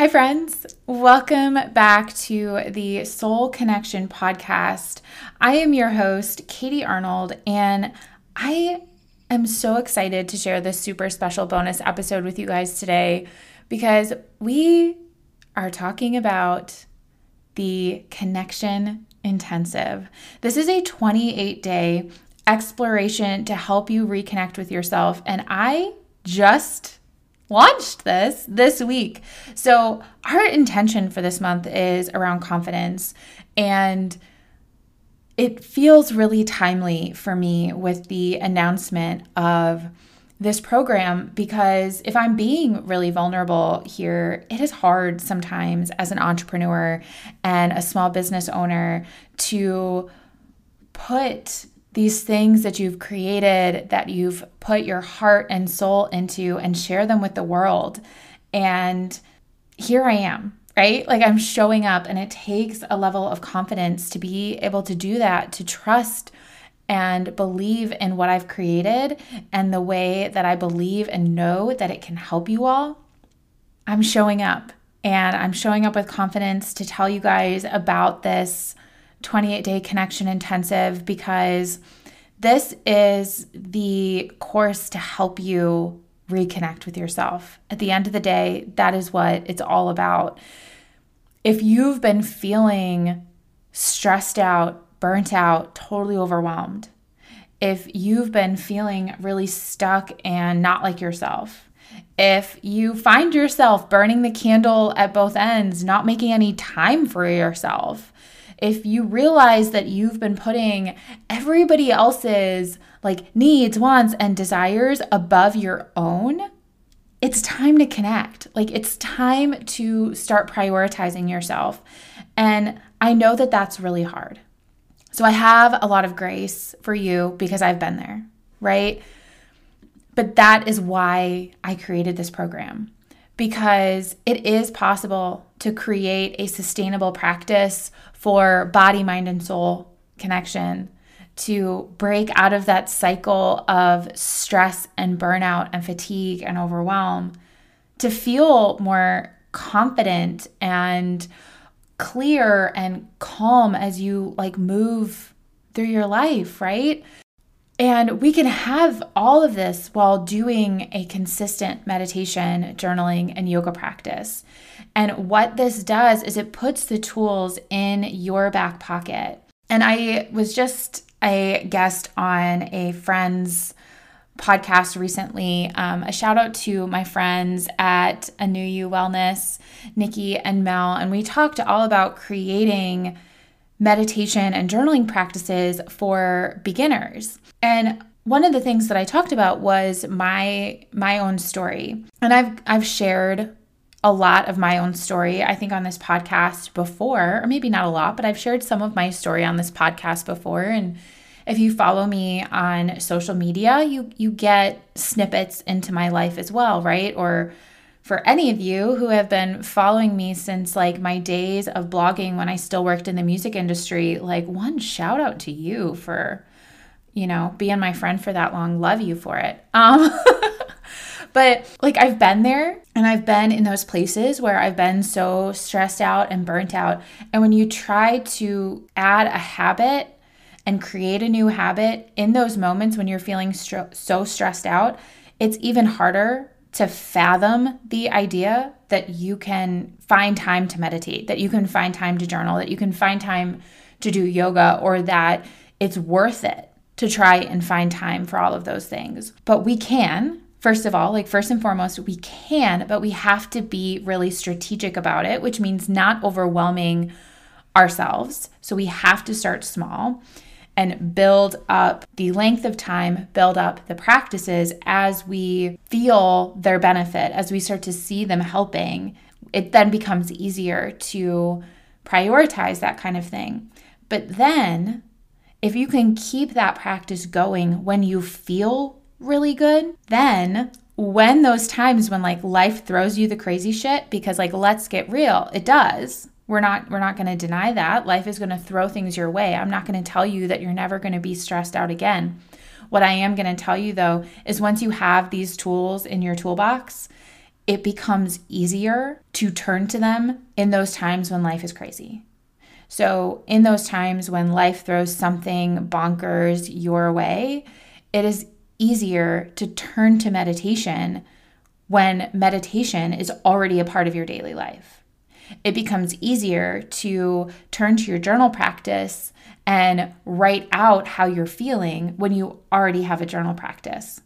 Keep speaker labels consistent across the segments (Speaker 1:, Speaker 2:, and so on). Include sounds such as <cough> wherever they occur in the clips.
Speaker 1: Hi, friends. Welcome back to the Soul Connection podcast. I am your host, Katie Arnold, and I am so excited to share this super special bonus episode with you guys today because we are talking about the Connection Intensive. This is a 28 day exploration to help you reconnect with yourself, and I just launched this this week. So, our intention for this month is around confidence and it feels really timely for me with the announcement of this program because if I'm being really vulnerable here, it is hard sometimes as an entrepreneur and a small business owner to put these things that you've created, that you've put your heart and soul into, and share them with the world. And here I am, right? Like I'm showing up, and it takes a level of confidence to be able to do that, to trust and believe in what I've created and the way that I believe and know that it can help you all. I'm showing up, and I'm showing up with confidence to tell you guys about this 28 day connection intensive because this is the course to help you reconnect with yourself. At the end of the day, that is what it's all about. If you've been feeling stressed out, burnt out, totally overwhelmed, if you've been feeling really stuck and not like yourself, if you find yourself burning the candle at both ends, not making any time for yourself, if you realize that you've been putting everybody else's like needs, wants, and desires above your own, it's time to connect. Like it's time to start prioritizing yourself. And I know that that's really hard. So I have a lot of grace for you because I've been there, right? But that is why I created this program because it is possible to create a sustainable practice for body, mind, and soul connection, to break out of that cycle of stress and burnout and fatigue and overwhelm, to feel more confident and clear and calm as you like move through your life, right? And we can have all of this while doing a consistent meditation, journaling, and yoga practice. And what this does is it puts the tools in your back pocket. And I was just a guest on a friend's podcast recently. Um, a shout out to my friends at Anew You Wellness, Nikki and Mel. And we talked all about creating meditation and journaling practices for beginners. And one of the things that I talked about was my my own story. And I've I've shared a lot of my own story I think on this podcast before, or maybe not a lot, but I've shared some of my story on this podcast before and if you follow me on social media, you you get snippets into my life as well, right? Or for any of you who have been following me since like my days of blogging when I still worked in the music industry, like one shout out to you for you know, being my friend for that long. Love you for it. Um, <laughs> but like I've been there and I've been in those places where I've been so stressed out and burnt out. And when you try to add a habit and create a new habit in those moments when you're feeling stro- so stressed out, it's even harder to fathom the idea that you can find time to meditate, that you can find time to journal, that you can find time to do yoga, or that it's worth it to try and find time for all of those things. But we can, first of all, like first and foremost, we can, but we have to be really strategic about it, which means not overwhelming ourselves. So we have to start small and build up the length of time, build up the practices as we feel their benefit, as we start to see them helping. It then becomes easier to prioritize that kind of thing. But then, if you can keep that practice going when you feel really good, then when those times when like life throws you the crazy shit, because like let's get real, it does. We're not we're not going to deny that. Life is going to throw things your way. I'm not going to tell you that you're never going to be stressed out again. What I am going to tell you though is once you have these tools in your toolbox, it becomes easier to turn to them in those times when life is crazy. So, in those times when life throws something bonkers your way, it is easier to turn to meditation when meditation is already a part of your daily life. It becomes easier to turn to your journal practice and write out how you're feeling when you already have a journal practice.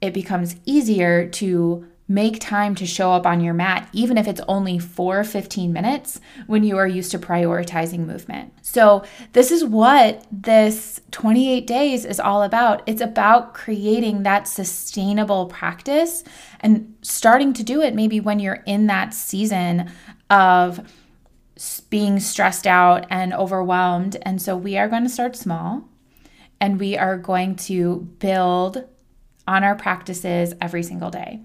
Speaker 1: It becomes easier to Make time to show up on your mat, even if it's only for 15 minutes when you are used to prioritizing movement. So, this is what this 28 days is all about. It's about creating that sustainable practice and starting to do it maybe when you're in that season of being stressed out and overwhelmed. And so, we are going to start small and we are going to build on our practices every single day.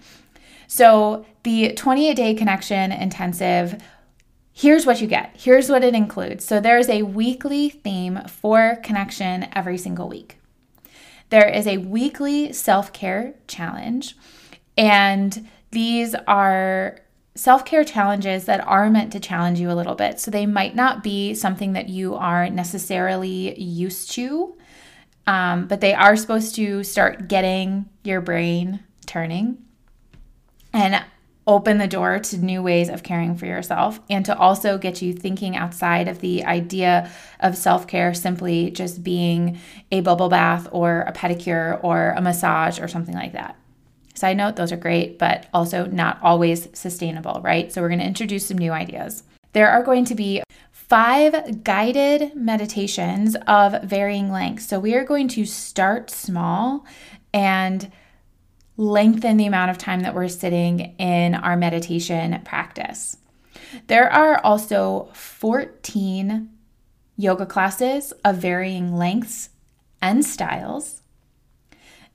Speaker 1: So, the 28 day connection intensive, here's what you get. Here's what it includes. So, there is a weekly theme for connection every single week. There is a weekly self care challenge, and these are self care challenges that are meant to challenge you a little bit. So, they might not be something that you are necessarily used to. Um, but they are supposed to start getting your brain turning and open the door to new ways of caring for yourself and to also get you thinking outside of the idea of self care simply just being a bubble bath or a pedicure or a massage or something like that. Side note, those are great, but also not always sustainable, right? So, we're going to introduce some new ideas. There are going to be five guided meditations of varying lengths. So, we are going to start small and lengthen the amount of time that we're sitting in our meditation practice. There are also 14 yoga classes of varying lengths and styles.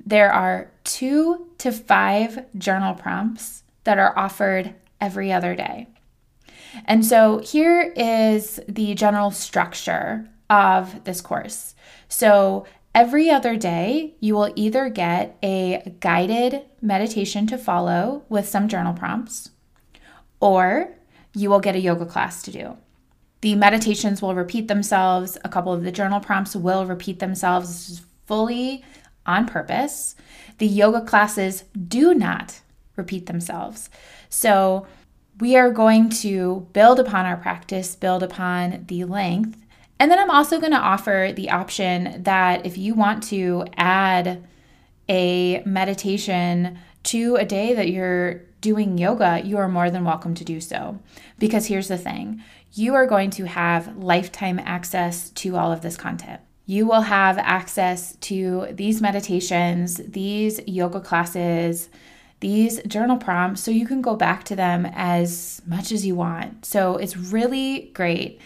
Speaker 1: There are two to five journal prompts that are offered every other day. And so here is the general structure of this course. So Every other day, you will either get a guided meditation to follow with some journal prompts, or you will get a yoga class to do. The meditations will repeat themselves, a couple of the journal prompts will repeat themselves. This is fully on purpose. The yoga classes do not repeat themselves. So, we are going to build upon our practice, build upon the length, and then I'm also going to offer the option that if you want to add a meditation to a day that you're doing yoga, you are more than welcome to do so. Because here's the thing you are going to have lifetime access to all of this content. You will have access to these meditations, these yoga classes, these journal prompts, so you can go back to them as much as you want. So it's really great.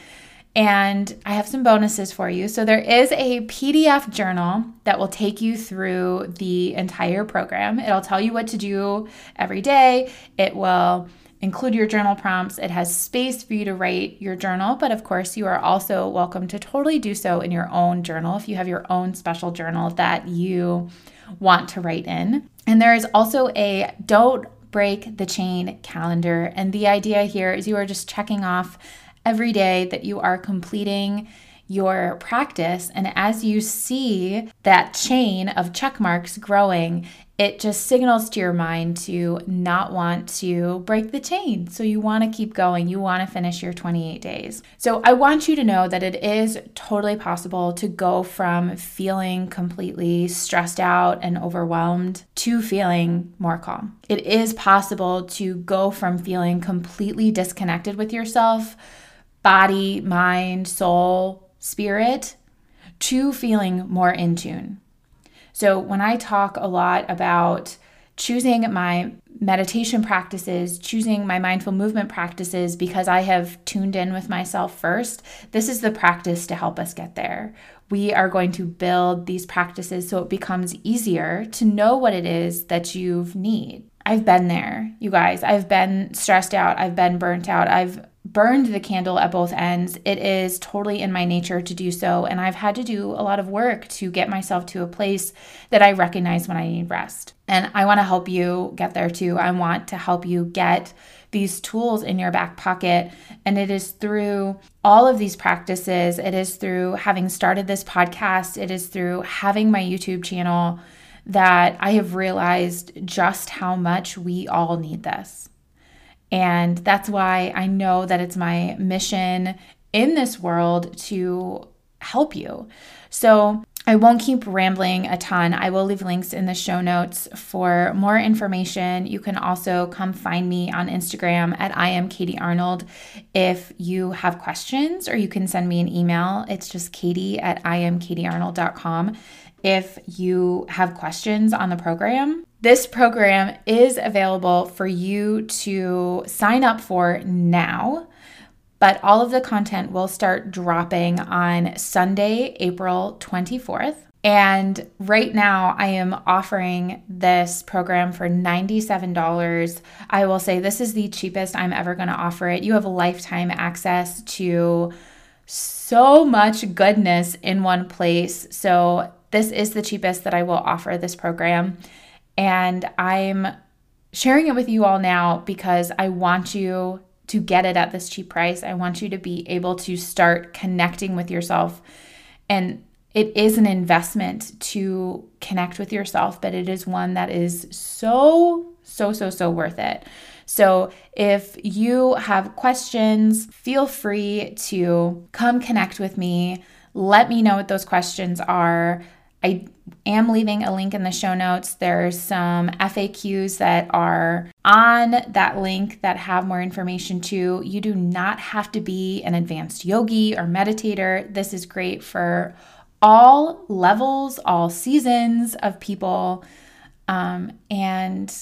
Speaker 1: And I have some bonuses for you. So, there is a PDF journal that will take you through the entire program. It'll tell you what to do every day. It will include your journal prompts. It has space for you to write your journal, but of course, you are also welcome to totally do so in your own journal if you have your own special journal that you want to write in. And there is also a don't break the chain calendar. And the idea here is you are just checking off every day that you are completing your practice. And as you see that chain of check marks growing, it just signals to your mind to not want to break the chain. So you want to keep going. You want to finish your 28 days. So I want you to know that it is totally possible to go from feeling completely stressed out and overwhelmed to feeling more calm. It is possible to go from feeling completely disconnected with yourself, body, mind, soul, spirit, to feeling more in tune. So, when I talk a lot about choosing my meditation practices, choosing my mindful movement practices because I have tuned in with myself first, this is the practice to help us get there. We are going to build these practices so it becomes easier to know what it is that you need. I've been there, you guys. I've been stressed out. I've been burnt out. I've burned the candle at both ends. It is totally in my nature to do so. And I've had to do a lot of work to get myself to a place that I recognize when I need rest. And I want to help you get there too. I want to help you get these tools in your back pocket. And it is through all of these practices, it is through having started this podcast, it is through having my YouTube channel that I have realized just how much we all need this. And that's why I know that it's my mission in this world to help you. So I won't keep rambling a ton. I will leave links in the show notes for more information. You can also come find me on Instagram at I am Katie Arnold if you have questions, or you can send me an email. It's just Katie at I am katiearnold.com if you have questions on the program. This program is available for you to sign up for now, but all of the content will start dropping on Sunday, April 24th. And right now, I am offering this program for $97. I will say this is the cheapest I'm ever going to offer it. You have lifetime access to so much goodness in one place. So, this is the cheapest that I will offer this program. And I'm sharing it with you all now because I want you to get it at this cheap price. I want you to be able to start connecting with yourself. And it is an investment to connect with yourself, but it is one that is so, so, so, so worth it. So, if you have questions, feel free to come connect with me. Let me know what those questions are. I am leaving a link in the show notes. There's some FAQs that are on that link that have more information too. You do not have to be an advanced yogi or meditator. This is great for all levels, all seasons of people. Um, and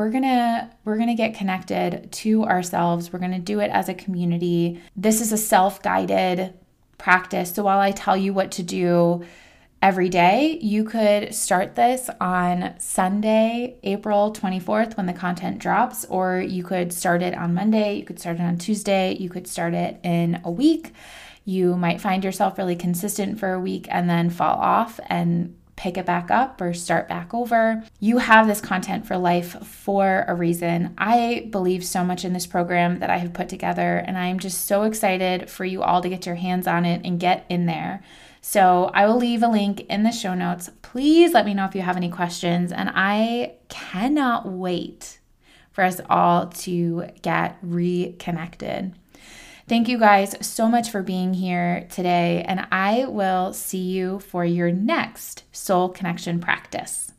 Speaker 1: we're gonna we're gonna get connected to ourselves we're gonna do it as a community this is a self-guided practice so while i tell you what to do every day. You could start this on Sunday, April 24th, when the content drops, or you could start it on Monday, you could start it on Tuesday, you could start it in a week. You might find yourself really consistent for a week and then fall off and pick it back up or start back over. You have this content for life for a reason. I believe so much in this program that I have put together, and I'm just so excited for you all to get your hands on it and get in there. So I will leave a link in the show notes. Please let me know if you have any questions. And I cannot wait for us all to get reconnected. Thank you guys so much for being here today, and I will see you for your next soul connection practice.